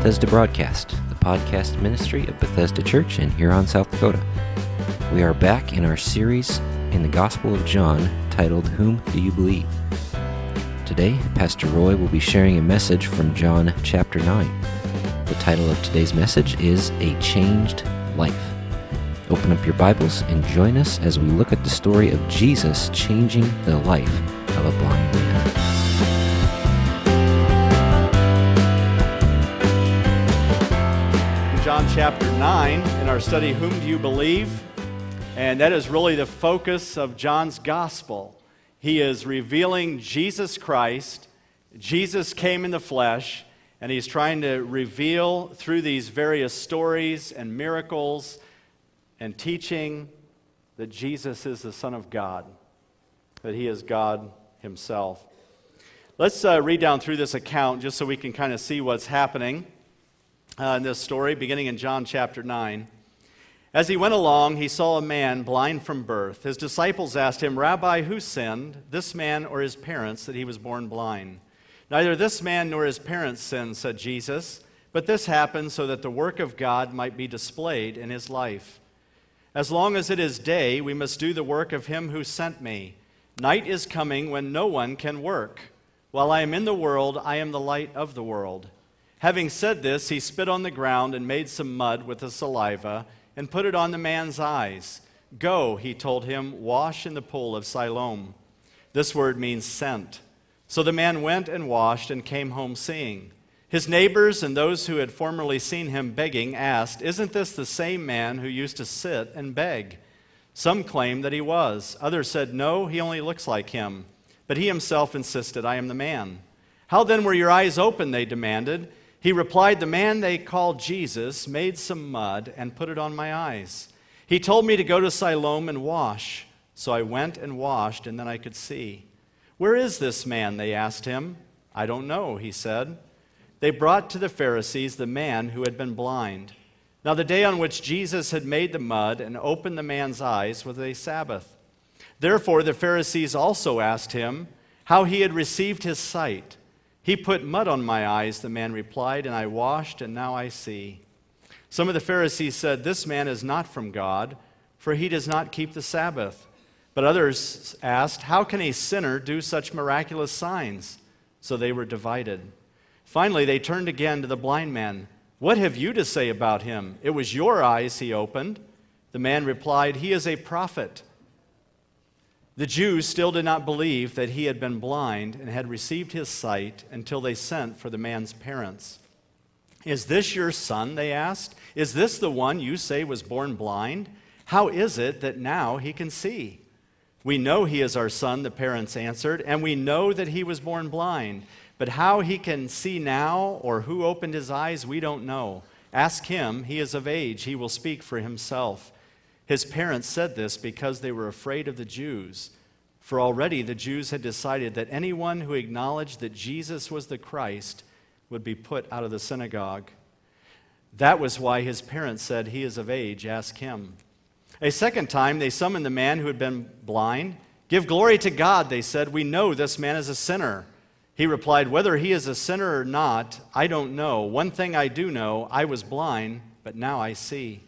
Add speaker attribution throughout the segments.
Speaker 1: Bethesda Broadcast, the podcast ministry of Bethesda Church in Huron, South Dakota. We are back in our series in the Gospel of John titled Whom Do You Believe? Today, Pastor Roy will be sharing a message from John chapter 9. The title of today's message is A Changed Life. Open up your Bibles and join us as we look at the story of Jesus changing the life of a blind man.
Speaker 2: Chapter 9 in our study, Whom Do You Believe? And that is really the focus of John's gospel. He is revealing Jesus Christ. Jesus came in the flesh, and he's trying to reveal through these various stories and miracles and teaching that Jesus is the Son of God, that he is God himself. Let's uh, read down through this account just so we can kind of see what's happening uh, in this story, beginning in John chapter 9. As he went along, he saw a man blind from birth. His disciples asked him, Rabbi, who sinned, this man or his parents, that he was born blind? Neither this man nor his parents sinned, said Jesus, but this happened so that the work of God might be displayed in his life. As long as it is day, we must do the work of him who sent me. Night is coming when no one can work. While I am in the world, I am the light of the world. Having said this, he spit on the ground and made some mud with the saliva and put it on the man's eyes. Go, he told him, wash in the pool of Siloam. This word means sent. So the man went and washed and came home seeing. His neighbors and those who had formerly seen him begging asked, Isn't this the same man who used to sit and beg? Some claimed that he was. Others said, No, he only looks like him. But he himself insisted, I am the man. How then were your eyes open? They demanded. He replied, The man they called Jesus made some mud and put it on my eyes. He told me to go to Siloam and wash. So I went and washed, and then I could see. Where is this man? They asked him. I don't know, he said. They brought to the Pharisees the man who had been blind. Now, the day on which Jesus had made the mud and opened the man's eyes was a Sabbath. Therefore, the Pharisees also asked him how he had received his sight. He put mud on my eyes, the man replied, and I washed, and now I see. Some of the Pharisees said, This man is not from God, for he does not keep the Sabbath. But others asked, How can a sinner do such miraculous signs? So they were divided. Finally, they turned again to the blind man. What have you to say about him? It was your eyes he opened. The man replied, He is a prophet. The Jews still did not believe that he had been blind and had received his sight until they sent for the man's parents. Is this your son? They asked. Is this the one you say was born blind? How is it that now he can see? We know he is our son, the parents answered, and we know that he was born blind. But how he can see now or who opened his eyes, we don't know. Ask him. He is of age. He will speak for himself. His parents said this because they were afraid of the Jews. For already the Jews had decided that anyone who acknowledged that Jesus was the Christ would be put out of the synagogue. That was why his parents said, He is of age, ask him. A second time, they summoned the man who had been blind. Give glory to God, they said. We know this man is a sinner. He replied, Whether he is a sinner or not, I don't know. One thing I do know I was blind, but now I see.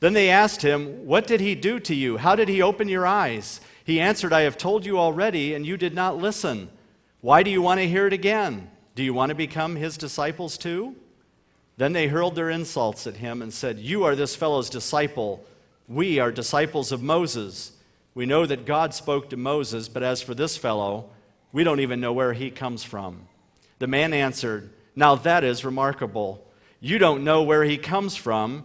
Speaker 2: Then they asked him, What did he do to you? How did he open your eyes? He answered, I have told you already, and you did not listen. Why do you want to hear it again? Do you want to become his disciples too? Then they hurled their insults at him and said, You are this fellow's disciple. We are disciples of Moses. We know that God spoke to Moses, but as for this fellow, we don't even know where he comes from. The man answered, Now that is remarkable. You don't know where he comes from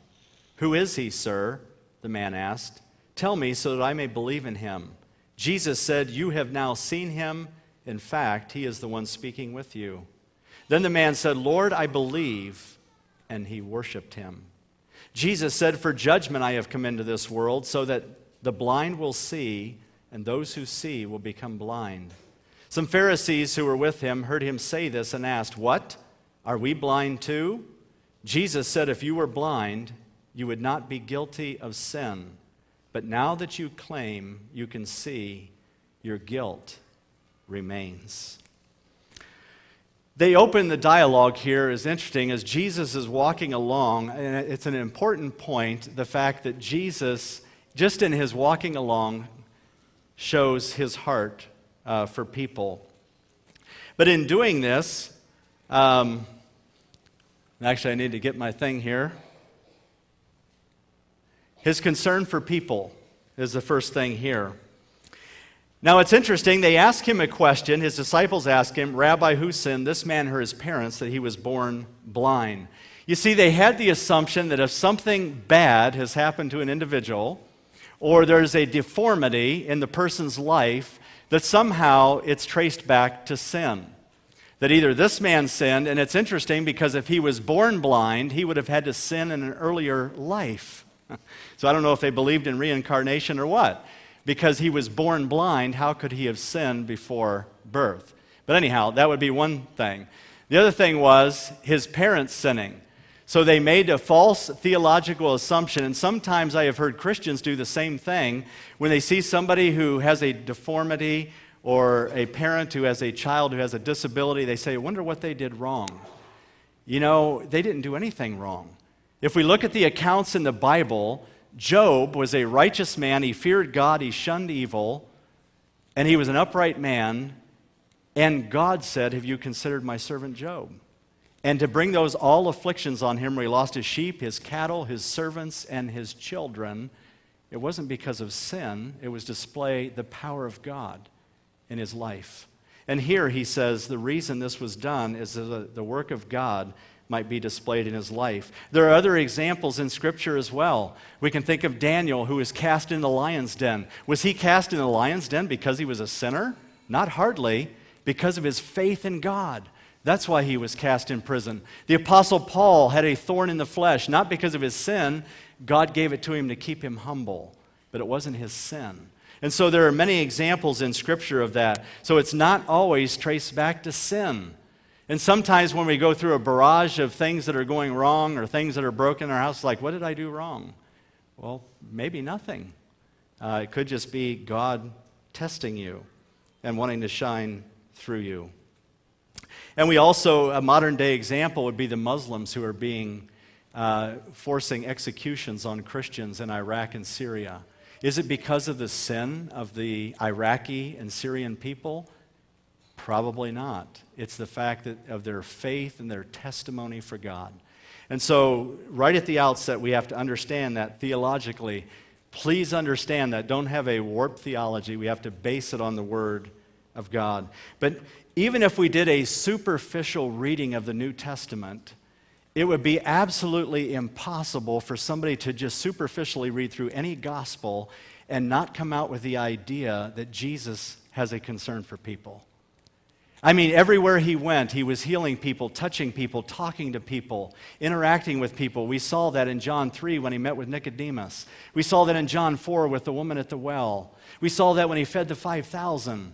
Speaker 2: Who is he, sir? The man asked. Tell me so that I may believe in him. Jesus said, You have now seen him. In fact, he is the one speaking with you. Then the man said, Lord, I believe. and he worshiped him. Jesus said, For judgment I have come into this world, so that the blind will see, and those who see will become blind. Some Pharisees who were with him heard him say this and asked, What? Are we blind too? Jesus said, If you were blind, you would not be guilty of sin. But now that you claim you can see, your guilt remains. They open the dialogue here is interesting as Jesus is walking along, and it's an important point the fact that Jesus, just in his walking along, shows his heart uh, for people. But in doing this, um, actually, I need to get my thing here. His concern for people is the first thing here. Now it's interesting, they ask him a question. His disciples ask him, Rabbi, who sinned, this man or his parents, that he was born blind? You see, they had the assumption that if something bad has happened to an individual, or there's a deformity in the person's life, that somehow it's traced back to sin. That either this man sinned, and it's interesting because if he was born blind, he would have had to sin in an earlier life. so I don't know if they believed in reincarnation or what because he was born blind, how could he have sinned before birth? But anyhow, that would be one thing. The other thing was his parents sinning. So they made a false theological assumption, and sometimes I have heard Christians do the same thing when they see somebody who has a deformity or a parent who has a child who has a disability, they say, I wonder what they did wrong. You know, they didn't do anything wrong. If we look at the accounts in the Bible, Job was a righteous man. He feared God, he shunned evil, and he was an upright man. And God said, Have you considered my servant Job? And to bring those all afflictions on him where he lost his sheep, his cattle, his servants, and his children, it wasn't because of sin, it was to display the power of God in his life. And here he says the reason this was done is the work of God might be displayed in his life. There are other examples in Scripture as well. We can think of Daniel, who was cast in the lion's den. Was he cast in the lion's den because he was a sinner? Not hardly, because of his faith in God. That's why he was cast in prison. The Apostle Paul had a thorn in the flesh, not because of his sin. God gave it to him to keep him humble, but it wasn't his sin. And so there are many examples in Scripture of that. So it's not always traced back to sin. And sometimes when we go through a barrage of things that are going wrong or things that are broken in our house, like, what did I do wrong? Well, maybe nothing. Uh, it could just be God testing you and wanting to shine through you. And we also, a modern day example would be the Muslims who are being uh, forcing executions on Christians in Iraq and Syria. Is it because of the sin of the Iraqi and Syrian people? Probably not. It's the fact that of their faith and their testimony for God. And so, right at the outset, we have to understand that theologically. Please understand that. Don't have a warped theology. We have to base it on the Word of God. But even if we did a superficial reading of the New Testament, it would be absolutely impossible for somebody to just superficially read through any gospel and not come out with the idea that Jesus has a concern for people. I mean, everywhere he went, he was healing people, touching people, talking to people, interacting with people. We saw that in John 3 when he met with Nicodemus. We saw that in John 4 with the woman at the well. We saw that when he fed the 5,000.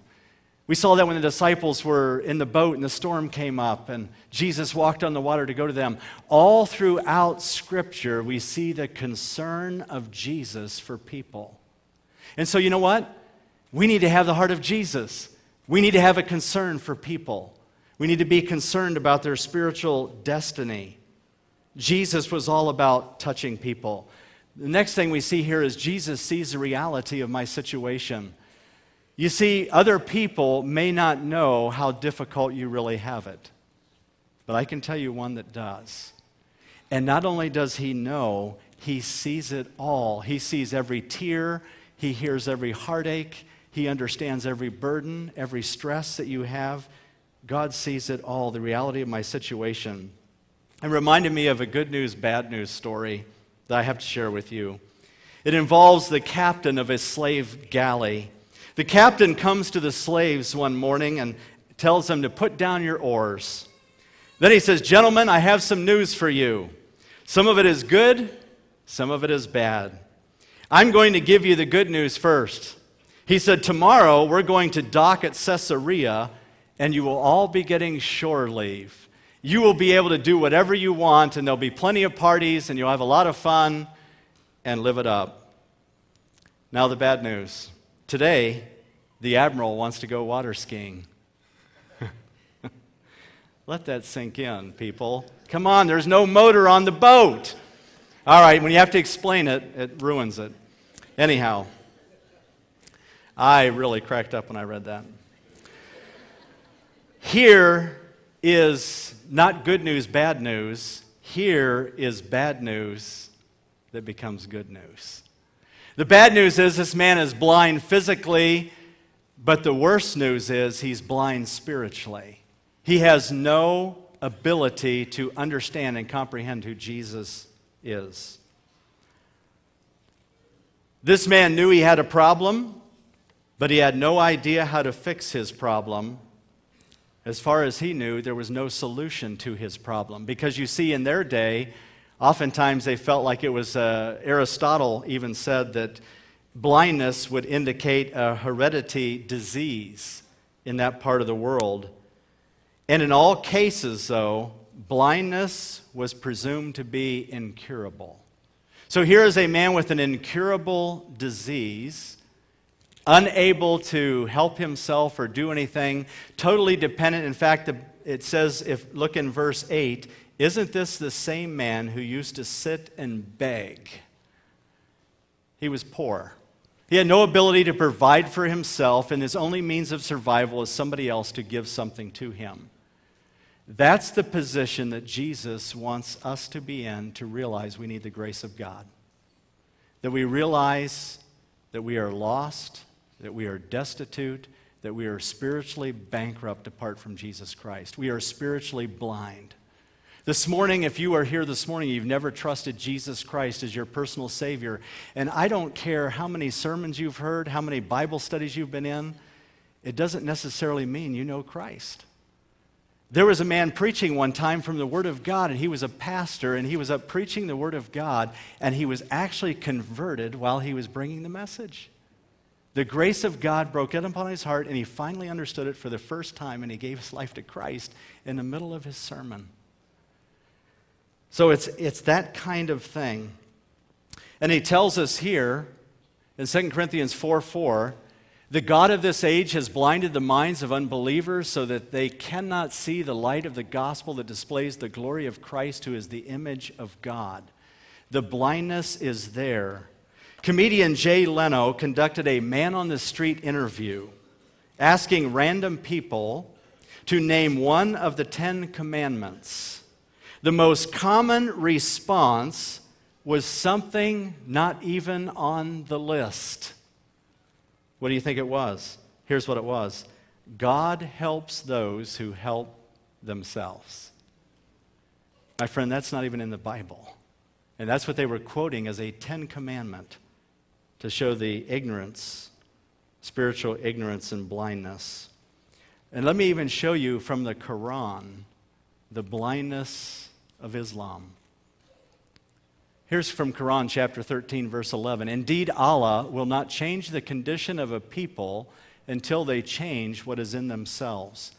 Speaker 2: We saw that when the disciples were in the boat and the storm came up and Jesus walked on the water to go to them. All throughout Scripture, we see the concern of Jesus for people. And so, you know what? We need to have the heart of Jesus. We need to have a concern for people. We need to be concerned about their spiritual destiny. Jesus was all about touching people. The next thing we see here is Jesus sees the reality of my situation. You see, other people may not know how difficult you really have it, but I can tell you one that does. And not only does he know, he sees it all. He sees every tear, he hears every heartache, he understands every burden, every stress that you have. God sees it all, the reality of my situation. It reminded me of a good news, bad news story that I have to share with you. It involves the captain of a slave galley. The captain comes to the slaves one morning and tells them to put down your oars. Then he says, Gentlemen, I have some news for you. Some of it is good, some of it is bad. I'm going to give you the good news first. He said, Tomorrow we're going to dock at Caesarea, and you will all be getting shore leave. You will be able to do whatever you want, and there'll be plenty of parties, and you'll have a lot of fun and live it up. Now, the bad news. Today, the Admiral wants to go water skiing. Let that sink in, people. Come on, there's no motor on the boat. All right, when you have to explain it, it ruins it. Anyhow, I really cracked up when I read that. Here is not good news, bad news. Here is bad news that becomes good news. The bad news is this man is blind physically, but the worst news is he's blind spiritually. He has no ability to understand and comprehend who Jesus is. This man knew he had a problem, but he had no idea how to fix his problem. As far as he knew, there was no solution to his problem. Because you see, in their day, oftentimes they felt like it was, uh, Aristotle even said that blindness would indicate a heredity disease in that part of the world. And in all cases, though, blindness was presumed to be incurable. So here is a man with an incurable disease, unable to help himself or do anything, totally dependent. In fact, it says, if look in verse 8, isn't this the same man who used to sit and beg? He was poor. He had no ability to provide for himself, and his only means of survival is somebody else to give something to him. That's the position that Jesus wants us to be in to realize we need the grace of God. That we realize that we are lost, that we are destitute, that we are spiritually bankrupt apart from Jesus Christ. We are spiritually blind. This morning, if you are here this morning, you've never trusted Jesus Christ as your personal Savior, and I don't care how many sermons you've heard, how many Bible studies you've been in, it doesn't necessarily mean you know Christ. There was a man preaching one time from the Word of God, and he was a pastor, and he was up preaching the Word of God, and he was actually converted while he was bringing the message. The grace of God broke in upon his heart, and he finally understood it for the first time, and he gave his life to Christ in the middle of his sermon. So it's, it's that kind of thing. And he tells us here in 2 Corinthians 4 4 the God of this age has blinded the minds of unbelievers so that they cannot see the light of the gospel that displays the glory of Christ, who is the image of God. The blindness is there. Comedian Jay Leno conducted a man on the street interview asking random people to name one of the Ten Commandments. The most common response was something not even on the list. What do you think it was? Here's what it was God helps those who help themselves. My friend, that's not even in the Bible. And that's what they were quoting as a Ten Commandment to show the ignorance, spiritual ignorance and blindness. And let me even show you from the Quran the blindness of Islam. Here's from Quran chapter 13, verse 11. Indeed, Allah will not change the condition of a people until they change what is in themselves.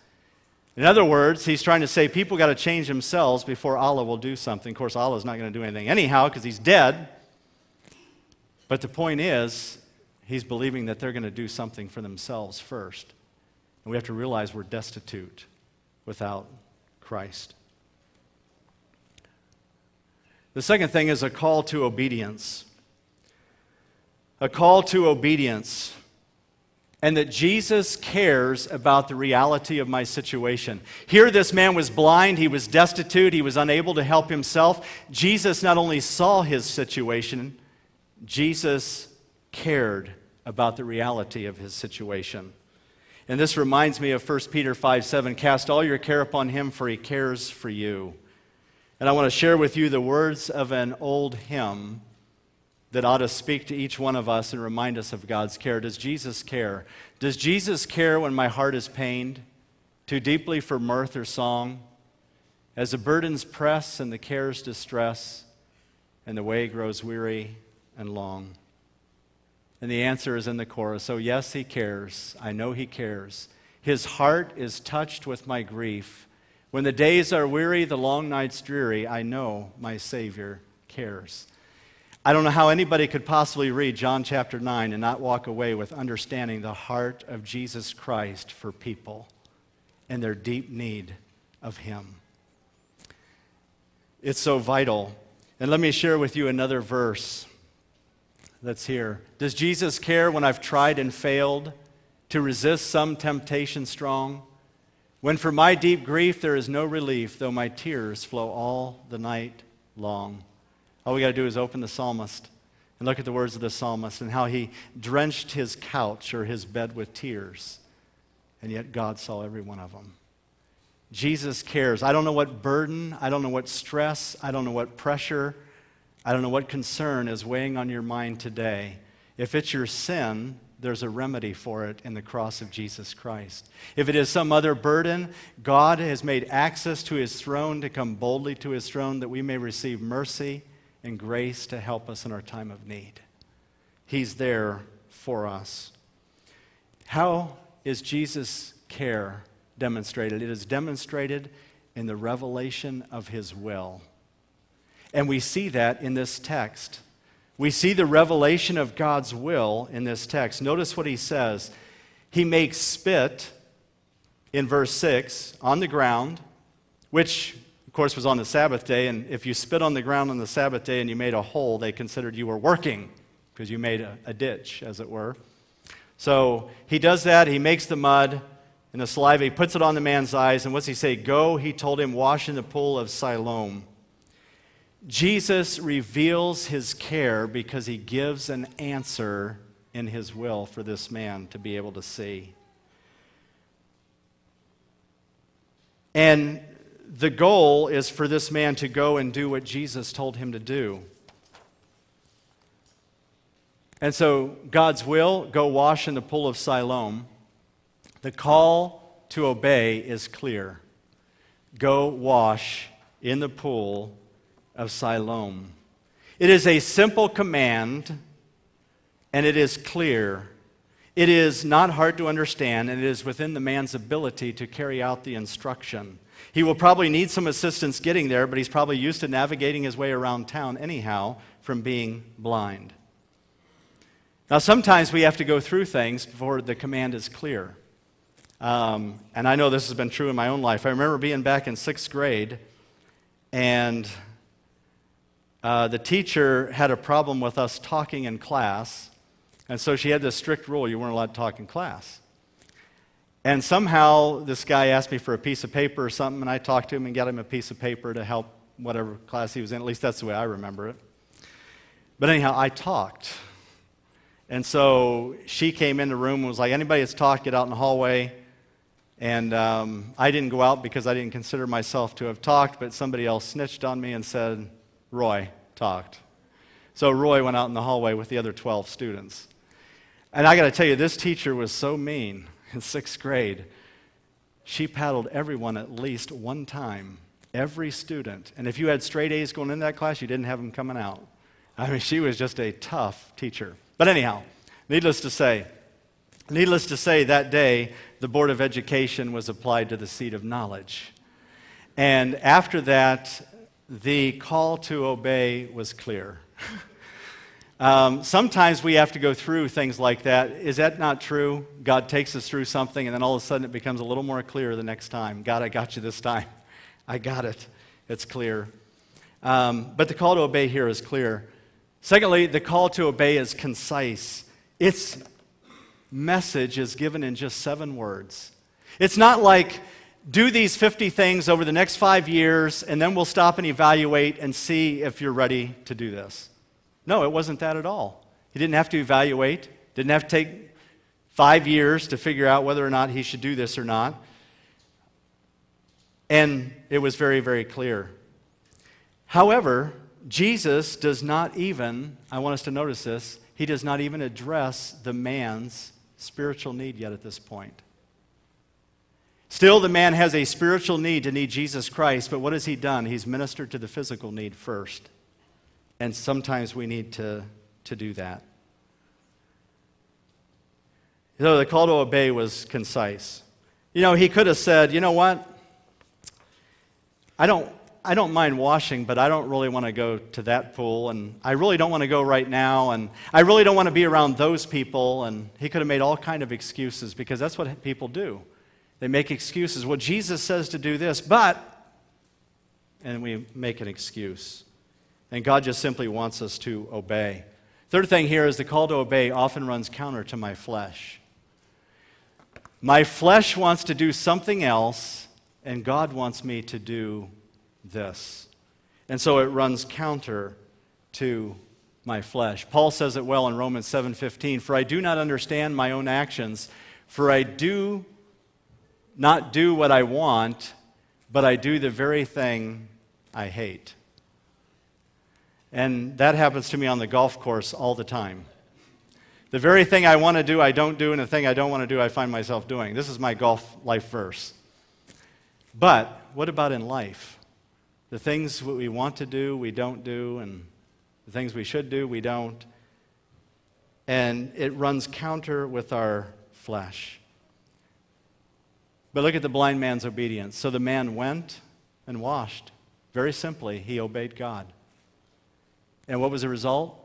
Speaker 2: In other words, he's trying to say people got to change themselves before Allah will do something. Of course, Allah is not going to do anything anyhow because he's dead. But the point is, he's believing that they're going to do something for themselves first. And we have to realize we're destitute without Christ. The second thing is a call to obedience. A call to obedience. And that Jesus cares about the reality of my situation. Here, this man was blind, he was destitute, he was unable to help himself. Jesus not only saw his situation, Jesus cared about the reality of his situation. And this reminds me of 1 Peter 5 7 Cast all your care upon him, for he cares for you. And I want to share with you the words of an old hymn that ought to speak to each one of us and remind us of God's care. Does Jesus care? Does Jesus care when my heart is pained, too deeply for mirth or song? As the burdens press and the cares distress, and the way grows weary and long. And the answer is in the chorus. So, yes, he cares. I know he cares. His heart is touched with my grief. When the days are weary, the long nights dreary, I know my Savior cares. I don't know how anybody could possibly read John chapter 9 and not walk away with understanding the heart of Jesus Christ for people and their deep need of Him. It's so vital. And let me share with you another verse that's here. Does Jesus care when I've tried and failed to resist some temptation strong? When for my deep grief there is no relief, though my tears flow all the night long. All we got to do is open the psalmist and look at the words of the psalmist and how he drenched his couch or his bed with tears, and yet God saw every one of them. Jesus cares. I don't know what burden, I don't know what stress, I don't know what pressure, I don't know what concern is weighing on your mind today. If it's your sin, there's a remedy for it in the cross of Jesus Christ. If it is some other burden, God has made access to his throne to come boldly to his throne that we may receive mercy and grace to help us in our time of need. He's there for us. How is Jesus' care demonstrated? It is demonstrated in the revelation of his will. And we see that in this text. We see the revelation of God's will in this text. Notice what he says. He makes spit in verse 6 on the ground, which, of course, was on the Sabbath day. And if you spit on the ground on the Sabbath day and you made a hole, they considered you were working because you made a, a ditch, as it were. So he does that. He makes the mud and the saliva. He puts it on the man's eyes. And what's he say? Go, he told him, wash in the pool of Siloam. Jesus reveals his care because he gives an answer in his will for this man to be able to see. And the goal is for this man to go and do what Jesus told him to do. And so, God's will go wash in the pool of Siloam. The call to obey is clear go wash in the pool of Siloam. It is a simple command, and it is clear. It is not hard to understand, and it is within the man's ability to carry out the instruction. He will probably need some assistance getting there, but he's probably used to navigating his way around town anyhow from being blind. Now, sometimes we have to go through things before the command is clear. Um, and I know this has been true in my own life. I remember being back in sixth grade, and uh, the teacher had a problem with us talking in class, and so she had this strict rule you weren't allowed to talk in class. And somehow this guy asked me for a piece of paper or something, and I talked to him and got him a piece of paper to help whatever class he was in. At least that's the way I remember it. But anyhow, I talked. And so she came in the room and was like, anybody that's talked, get out in the hallway. And um, I didn't go out because I didn't consider myself to have talked, but somebody else snitched on me and said, Roy talked. So Roy went out in the hallway with the other 12 students. And I got to tell you, this teacher was so mean in sixth grade. She paddled everyone at least one time, every student. And if you had straight A's going in that class, you didn't have them coming out. I mean, she was just a tough teacher. But anyhow, needless to say, needless to say, that day, the Board of Education was applied to the seat of knowledge. And after that, the call to obey was clear. um, sometimes we have to go through things like that. Is that not true? God takes us through something, and then all of a sudden it becomes a little more clear the next time. God, I got you this time. I got it. It's clear. Um, but the call to obey here is clear. Secondly, the call to obey is concise. Its message is given in just seven words. It's not like, do these 50 things over the next five years, and then we'll stop and evaluate and see if you're ready to do this. No, it wasn't that at all. He didn't have to evaluate, didn't have to take five years to figure out whether or not he should do this or not. And it was very, very clear. However, Jesus does not even, I want us to notice this, he does not even address the man's spiritual need yet at this point. Still, the man has a spiritual need to need Jesus Christ, but what has he done? He's ministered to the physical need first. And sometimes we need to, to do that. So the call to obey was concise. You know, he could have said, you know what? I don't, I don't mind washing, but I don't really want to go to that pool, and I really don't want to go right now, and I really don't want to be around those people. And he could have made all kind of excuses because that's what people do. They make excuses. Well, Jesus says to do this, but, and we make an excuse. And God just simply wants us to obey. Third thing here is the call to obey often runs counter to my flesh. My flesh wants to do something else, and God wants me to do this. And so it runs counter to my flesh. Paul says it well in Romans 7:15, "For I do not understand my own actions, for I do not do what I want, but I do the very thing I hate." And that happens to me on the golf course all the time. The very thing I want to do, I don't do, and the thing I don't want to do, I find myself doing. This is my golf life verse. But what about in life? The things we want to do, we don't do, and the things we should do, we don't. And it runs counter with our flesh. But look at the blind man's obedience. So the man went and washed. Very simply, he obeyed God. And what was the result?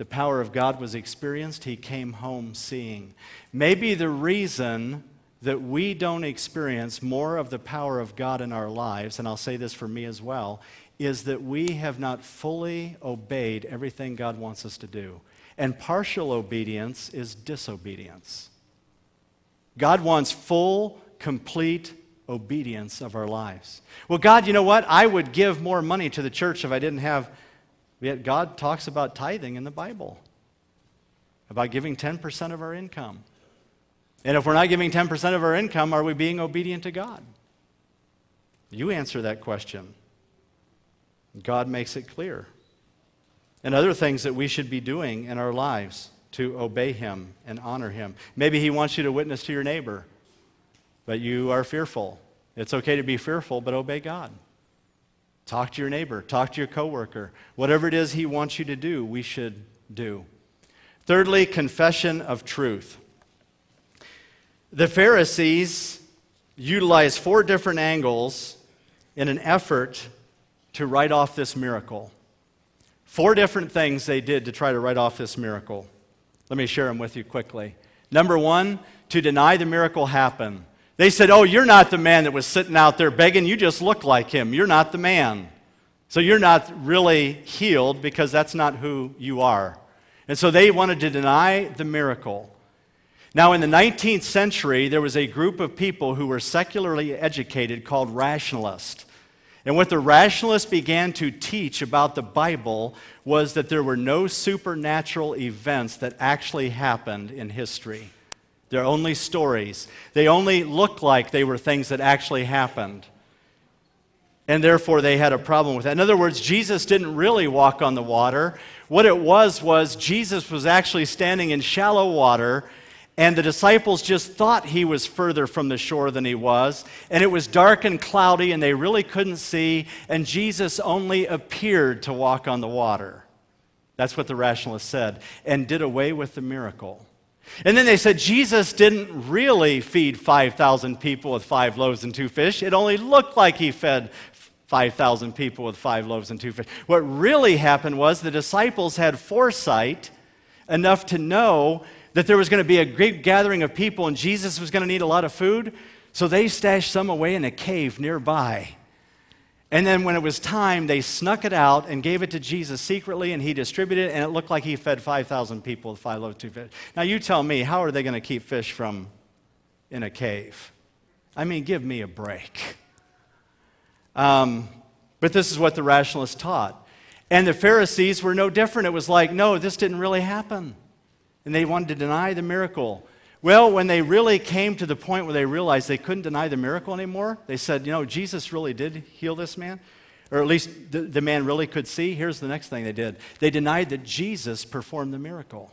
Speaker 2: the power of God was experienced, he came home seeing. Maybe the reason that we don't experience more of the power of God in our lives, and I'll say this for me as well, is that we have not fully obeyed everything God wants us to do. And partial obedience is disobedience. God wants full, complete obedience of our lives. Well, God, you know what? I would give more money to the church if I didn't have Yet God talks about tithing in the Bible, about giving 10% of our income. And if we're not giving 10% of our income, are we being obedient to God? You answer that question. God makes it clear. And other things that we should be doing in our lives to obey Him and honor Him. Maybe He wants you to witness to your neighbor, but you are fearful. It's okay to be fearful, but obey God. Talk to your neighbor, talk to your coworker. Whatever it is he wants you to do, we should do. Thirdly, confession of truth. The Pharisees utilized four different angles in an effort to write off this miracle. Four different things they did to try to write off this miracle. Let me share them with you quickly. Number one, to deny the miracle happened. They said, Oh, you're not the man that was sitting out there begging. You just look like him. You're not the man. So you're not really healed because that's not who you are. And so they wanted to deny the miracle. Now, in the 19th century, there was a group of people who were secularly educated called rationalists. And what the rationalists began to teach about the Bible was that there were no supernatural events that actually happened in history. They're only stories. They only look like they were things that actually happened. And therefore, they had a problem with that. In other words, Jesus didn't really walk on the water. What it was, was Jesus was actually standing in shallow water, and the disciples just thought he was further from the shore than he was. And it was dark and cloudy, and they really couldn't see, and Jesus only appeared to walk on the water. That's what the rationalist said, and did away with the miracle. And then they said Jesus didn't really feed 5,000 people with five loaves and two fish. It only looked like he fed 5,000 people with five loaves and two fish. What really happened was the disciples had foresight enough to know that there was going to be a great gathering of people and Jesus was going to need a lot of food. So they stashed some away in a cave nearby. And then when it was time, they snuck it out and gave it to Jesus secretly, and he distributed it, and it looked like he fed 5,000 people with five loaves, two fish. Now, you tell me, how are they going to keep fish from in a cave? I mean, give me a break. Um, but this is what the rationalists taught. And the Pharisees were no different. It was like, no, this didn't really happen. And they wanted to deny the miracle. Well, when they really came to the point where they realized they couldn't deny the miracle anymore, they said, you know, Jesus really did heal this man, or at least the, the man really could see. Here's the next thing they did they denied that Jesus performed the miracle.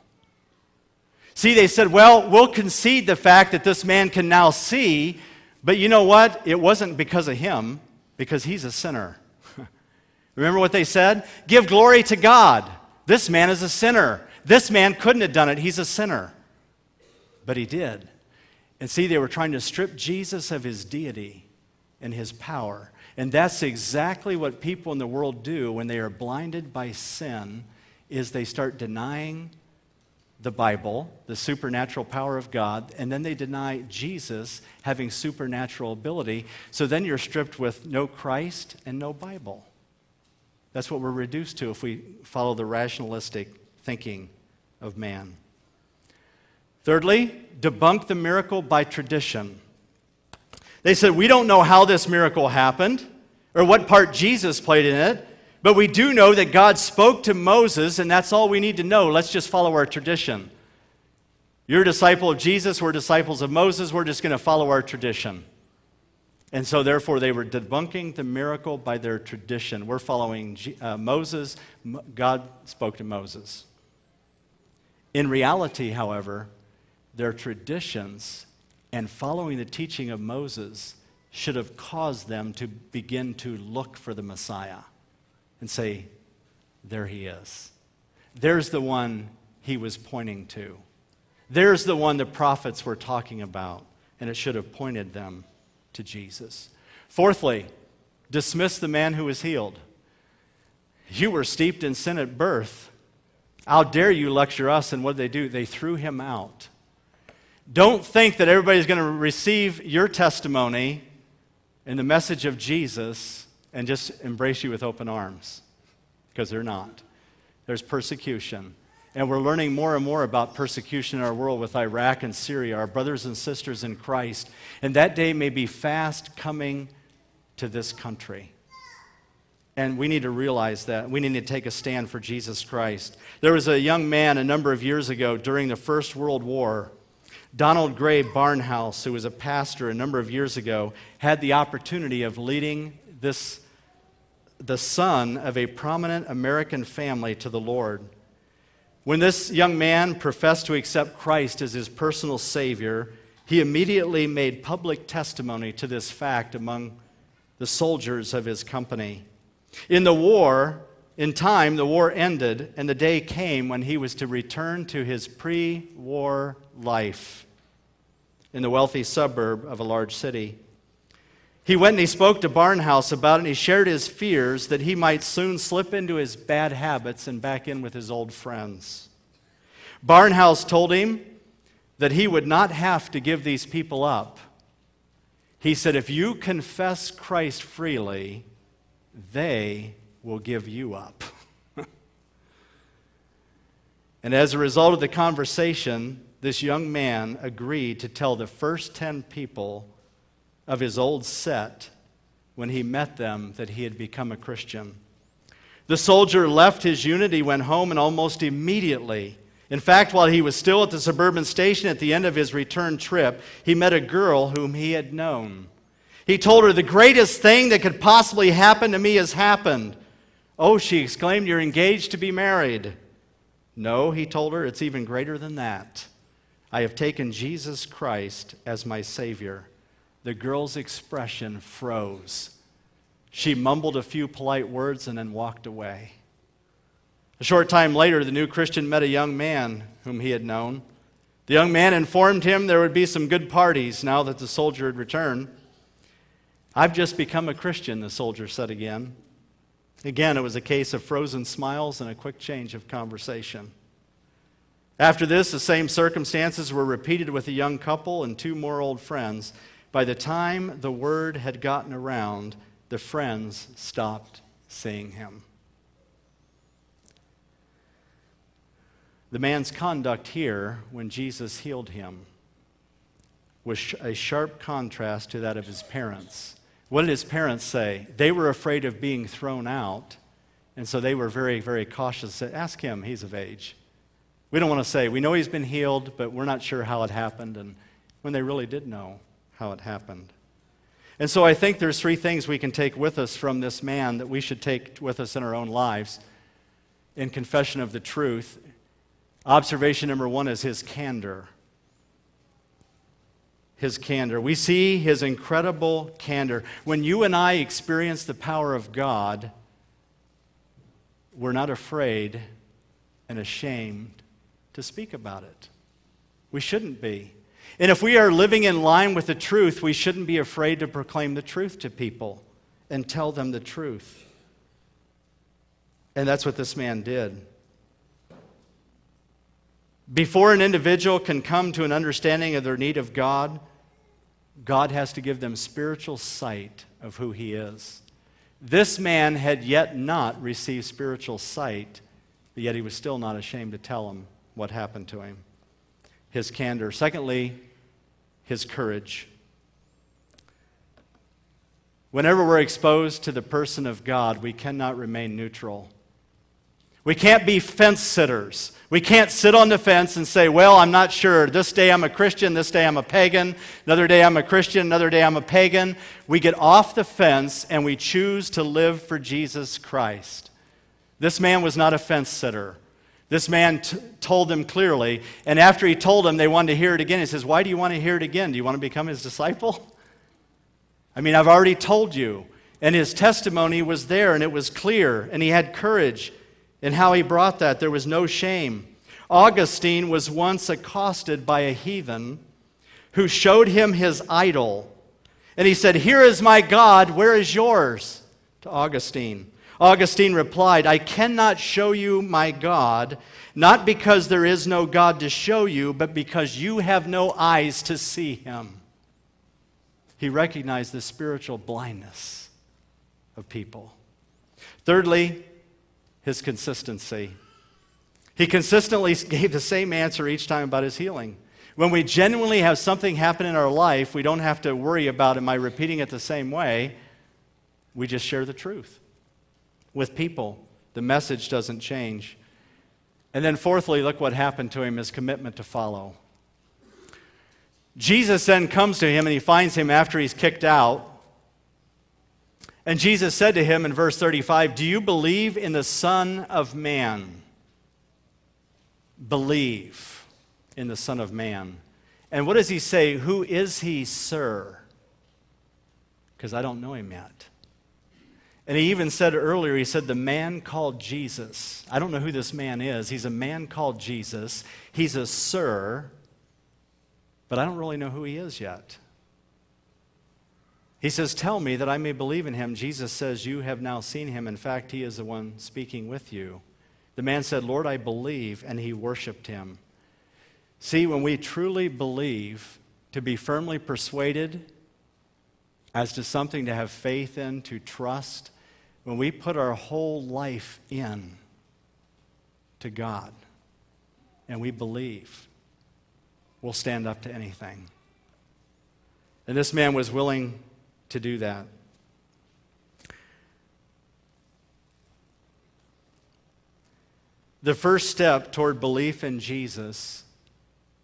Speaker 2: See, they said, well, we'll concede the fact that this man can now see, but you know what? It wasn't because of him, because he's a sinner. Remember what they said? Give glory to God. This man is a sinner. This man couldn't have done it. He's a sinner. But he did. And see, they were trying to strip Jesus of his deity and his power. And that's exactly what people in the world do when they are blinded by sin is they start denying the Bible, the supernatural power of God, and then they deny Jesus having supernatural ability. So then you're stripped with no Christ and no Bible. That's what we're reduced to if we follow the rationalistic thinking of man. Thirdly, debunk the miracle by tradition. They said, We don't know how this miracle happened or what part Jesus played in it, but we do know that God spoke to Moses, and that's all we need to know. Let's just follow our tradition. You're a disciple of Jesus, we're disciples of Moses, we're just going to follow our tradition. And so, therefore, they were debunking the miracle by their tradition. We're following uh, Moses. God spoke to Moses. In reality, however, their traditions and following the teaching of Moses should have caused them to begin to look for the Messiah and say, There he is. There's the one he was pointing to. There's the one the prophets were talking about, and it should have pointed them to Jesus. Fourthly, dismiss the man who was healed. You were steeped in sin at birth. How dare you lecture us? And what did they do? They threw him out. Don't think that everybody's going to receive your testimony and the message of Jesus and just embrace you with open arms, because they're not. There's persecution. And we're learning more and more about persecution in our world with Iraq and Syria, our brothers and sisters in Christ. And that day may be fast coming to this country. And we need to realize that. We need to take a stand for Jesus Christ. There was a young man a number of years ago during the First World War Donald Grey Barnhouse, who was a pastor a number of years ago, had the opportunity of leading this, the son of a prominent American family to the Lord. When this young man professed to accept Christ as his personal Savior, he immediately made public testimony to this fact among the soldiers of his company. In the war, in time, the war ended, and the day came when he was to return to his pre war life in the wealthy suburb of a large city. He went and he spoke to Barnhouse about it, and he shared his fears that he might soon slip into his bad habits and back in with his old friends. Barnhouse told him that he would not have to give these people up. He said, If you confess Christ freely, they will give you up. and as a result of the conversation, this young man agreed to tell the first 10 people of his old set when he met them that he had become a Christian. The soldier left his unit, he went home, and almost immediately, in fact, while he was still at the suburban station at the end of his return trip, he met a girl whom he had known. He told her, The greatest thing that could possibly happen to me has happened. Oh, she exclaimed, You're engaged to be married. No, he told her, it's even greater than that. I have taken Jesus Christ as my Savior. The girl's expression froze. She mumbled a few polite words and then walked away. A short time later, the new Christian met a young man whom he had known. The young man informed him there would be some good parties now that the soldier had returned. I've just become a Christian, the soldier said again. Again, it was a case of frozen smiles and a quick change of conversation. After this, the same circumstances were repeated with a young couple and two more old friends. By the time the word had gotten around, the friends stopped seeing him. The man's conduct here, when Jesus healed him, was a sharp contrast to that of his parents. What did his parents say? They were afraid of being thrown out, and so they were very, very cautious. Ask him, he's of age. We don't want to say, we know he's been healed, but we're not sure how it happened, and when they really did know how it happened. And so I think there's three things we can take with us from this man that we should take with us in our own lives in confession of the truth. Observation number one is his candor. His candor. We see his incredible candor. When you and I experience the power of God, we're not afraid and ashamed to speak about it. We shouldn't be. And if we are living in line with the truth, we shouldn't be afraid to proclaim the truth to people and tell them the truth. And that's what this man did. Before an individual can come to an understanding of their need of God, God has to give them spiritual sight of who He is. This man had yet not received spiritual sight, but yet he was still not ashamed to tell him what happened to him. His candor. Secondly, his courage. Whenever we're exposed to the person of God, we cannot remain neutral. We can't be fence sitters. We can't sit on the fence and say, Well, I'm not sure. This day I'm a Christian, this day I'm a pagan, another day I'm a Christian, another day I'm a pagan. We get off the fence and we choose to live for Jesus Christ. This man was not a fence sitter. This man t- told them clearly, and after he told them, they wanted to hear it again. He says, Why do you want to hear it again? Do you want to become his disciple? I mean, I've already told you. And his testimony was there, and it was clear, and he had courage in how he brought that. There was no shame. Augustine was once accosted by a heathen who showed him his idol. And he said, Here is my God, where is yours? To Augustine. Augustine replied, I cannot show you my God, not because there is no God to show you, but because you have no eyes to see him. He recognized the spiritual blindness of people. Thirdly, his consistency. He consistently gave the same answer each time about his healing. When we genuinely have something happen in our life, we don't have to worry about, am I repeating it the same way? We just share the truth with people. The message doesn't change. And then, fourthly, look what happened to him his commitment to follow. Jesus then comes to him and he finds him after he's kicked out. And Jesus said to him in verse 35, Do you believe in the Son of Man? Believe in the Son of Man. And what does he say? Who is he, sir? Because I don't know him yet. And he even said earlier, he said, the man called Jesus. I don't know who this man is. He's a man called Jesus. He's a sir, but I don't really know who he is yet. He says, Tell me that I may believe in him. Jesus says, You have now seen him. In fact, he is the one speaking with you. The man said, Lord, I believe, and he worshiped him. See, when we truly believe, to be firmly persuaded as to something to have faith in, to trust, when we put our whole life in to God and we believe, we'll stand up to anything. And this man was willing to do that. The first step toward belief in Jesus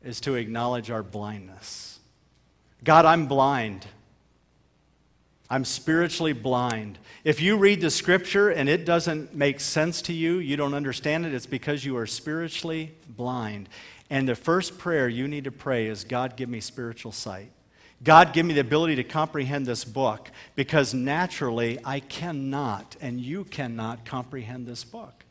Speaker 2: is to acknowledge our blindness. God, I'm blind. I'm spiritually blind. If you read the scripture and it doesn't make sense to you, you don't understand it, it's because you are spiritually blind. And the first prayer you need to pray is God, give me spiritual sight. God, give me the ability to comprehend this book because naturally I cannot and you cannot comprehend this book.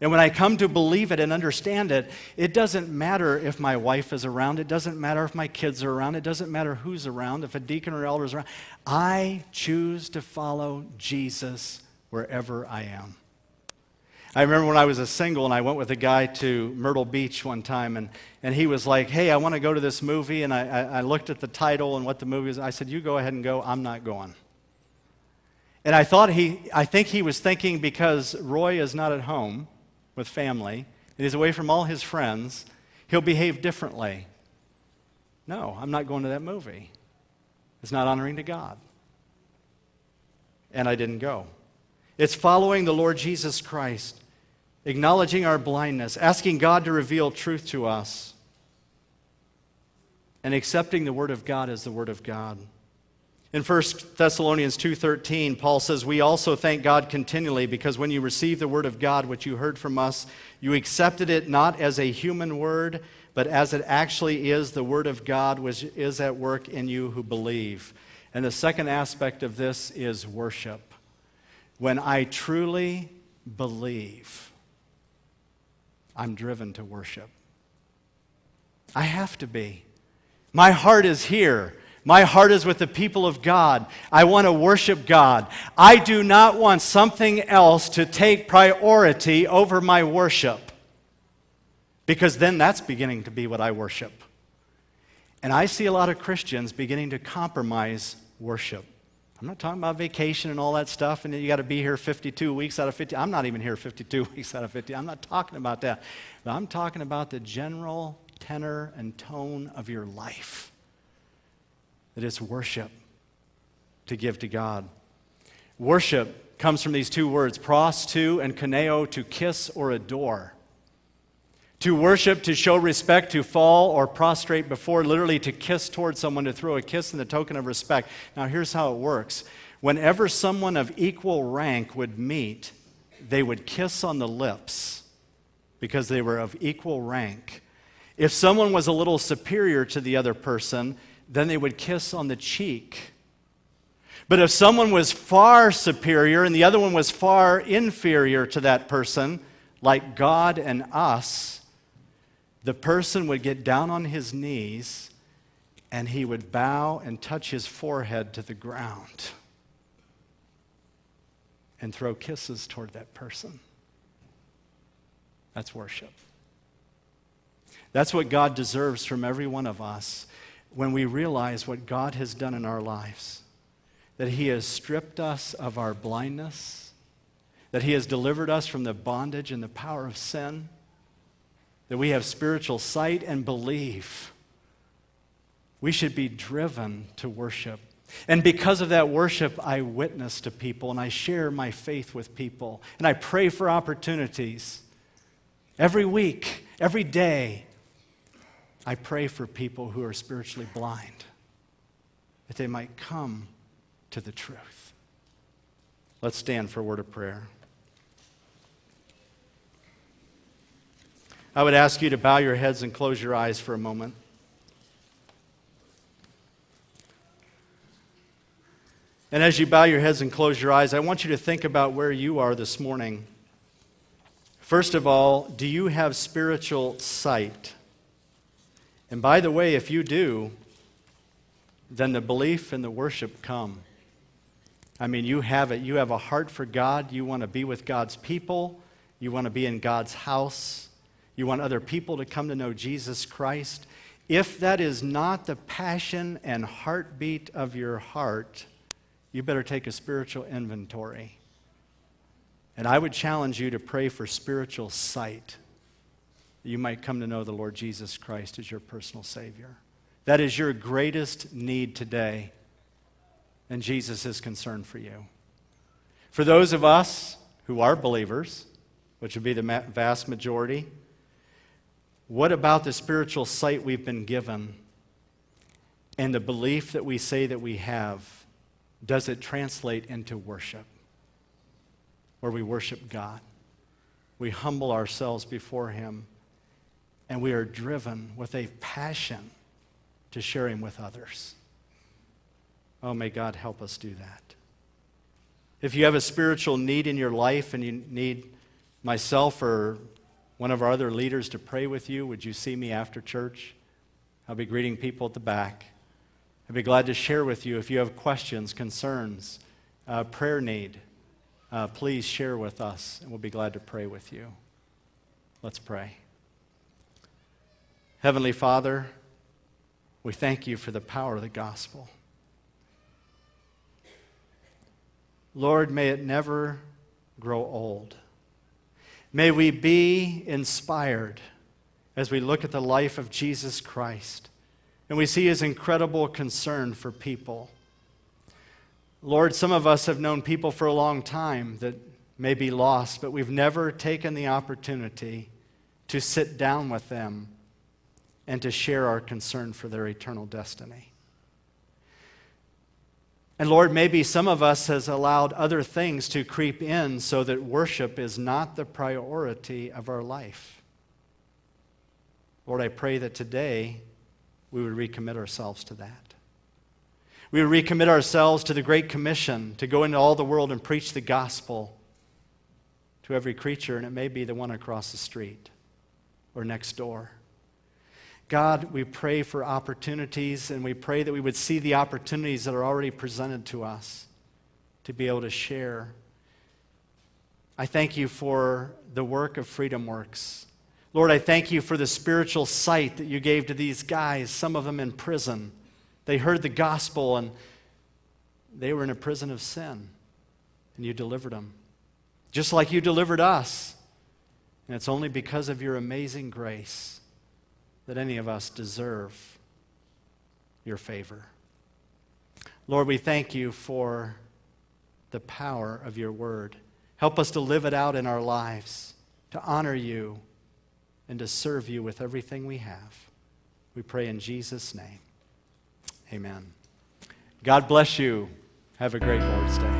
Speaker 2: And when I come to believe it and understand it, it doesn't matter if my wife is around. It doesn't matter if my kids are around. It doesn't matter who's around, if a deacon or elder is around. I choose to follow Jesus wherever I am. I remember when I was a single and I went with a guy to Myrtle Beach one time, and, and he was like, Hey, I want to go to this movie. And I, I, I looked at the title and what the movie is. I said, You go ahead and go. I'm not going. And I thought he, I think he was thinking because Roy is not at home with family and he's away from all his friends, he'll behave differently. No, I'm not going to that movie. It's not honoring to God. And I didn't go. It's following the Lord Jesus Christ, acknowledging our blindness, asking God to reveal truth to us, and accepting the Word of God as the Word of God. In 1 Thessalonians 2:13, Paul says, "We also thank God continually because when you received the word of God which you heard from us, you accepted it not as a human word, but as it actually is the word of God which is at work in you who believe." And the second aspect of this is worship. When I truly believe, I'm driven to worship. I have to be. My heart is here. My heart is with the people of God. I want to worship God. I do not want something else to take priority over my worship because then that's beginning to be what I worship. And I see a lot of Christians beginning to compromise worship. I'm not talking about vacation and all that stuff, and you got to be here 52 weeks out of 50. I'm not even here 52 weeks out of 50. I'm not talking about that. But I'm talking about the general tenor and tone of your life. That it's worship to give to God. Worship comes from these two words, pros to and kaneo, to kiss or adore. To worship, to show respect, to fall or prostrate before, literally to kiss towards someone, to throw a kiss in the token of respect. Now, here's how it works whenever someone of equal rank would meet, they would kiss on the lips because they were of equal rank. If someone was a little superior to the other person, then they would kiss on the cheek. But if someone was far superior and the other one was far inferior to that person, like God and us, the person would get down on his knees and he would bow and touch his forehead to the ground and throw kisses toward that person. That's worship. That's what God deserves from every one of us when we realize what God has done in our lives. That He has stripped us of our blindness, that He has delivered us from the bondage and the power of sin that we have spiritual sight and belief. We should be driven to worship. And because of that worship, I witness to people and I share my faith with people. And I pray for opportunities. Every week, every day, I pray for people who are spiritually blind that they might come to the truth. Let's stand for a word of prayer. I would ask you to bow your heads and close your eyes for a moment. And as you bow your heads and close your eyes, I want you to think about where you are this morning. First of all, do you have spiritual sight? And by the way, if you do, then the belief and the worship come. I mean, you have it. You have a heart for God. You want to be with God's people. You want to be in God's house. You want other people to come to know Jesus Christ. If that is not the passion and heartbeat of your heart, you better take a spiritual inventory. And I would challenge you to pray for spiritual sight that you might come to know the Lord Jesus Christ as your personal Savior. That is your greatest need today, and Jesus is concerned for you. For those of us who are believers, which would be the vast majority, what about the spiritual sight we've been given and the belief that we say that we have? Does it translate into worship? Where we worship God, we humble ourselves before Him, and we are driven with a passion to share Him with others. Oh, may God help us do that. If you have a spiritual need in your life and you need myself or one of our other leaders to pray with you. Would you see me after church? I'll be greeting people at the back. I'd be glad to share with you if you have questions, concerns, uh, prayer need. Uh, please share with us, and we'll be glad to pray with you. Let's pray. Heavenly Father, we thank you for the power of the gospel. Lord, may it never grow old. May we be inspired as we look at the life of Jesus Christ and we see his incredible concern for people. Lord, some of us have known people for a long time that may be lost, but we've never taken the opportunity to sit down with them and to share our concern for their eternal destiny. And Lord, maybe some of us has allowed other things to creep in so that worship is not the priority of our life. Lord, I pray that today we would recommit ourselves to that. We would recommit ourselves to the Great Commission to go into all the world and preach the gospel, to every creature, and it may be the one across the street or next door. God, we pray for opportunities, and we pray that we would see the opportunities that are already presented to us to be able to share. I thank you for the work of Freedom Works. Lord, I thank you for the spiritual sight that you gave to these guys, some of them in prison. They heard the gospel and they were in a prison of sin, and you delivered them. Just like you delivered us. And it's only because of your amazing grace that any of us deserve your favor. Lord, we thank you for the power of your word. Help us to live it out in our lives, to honor you, and to serve you with everything we have. We pray in Jesus' name. Amen. God bless you. Have a great Lord's Day.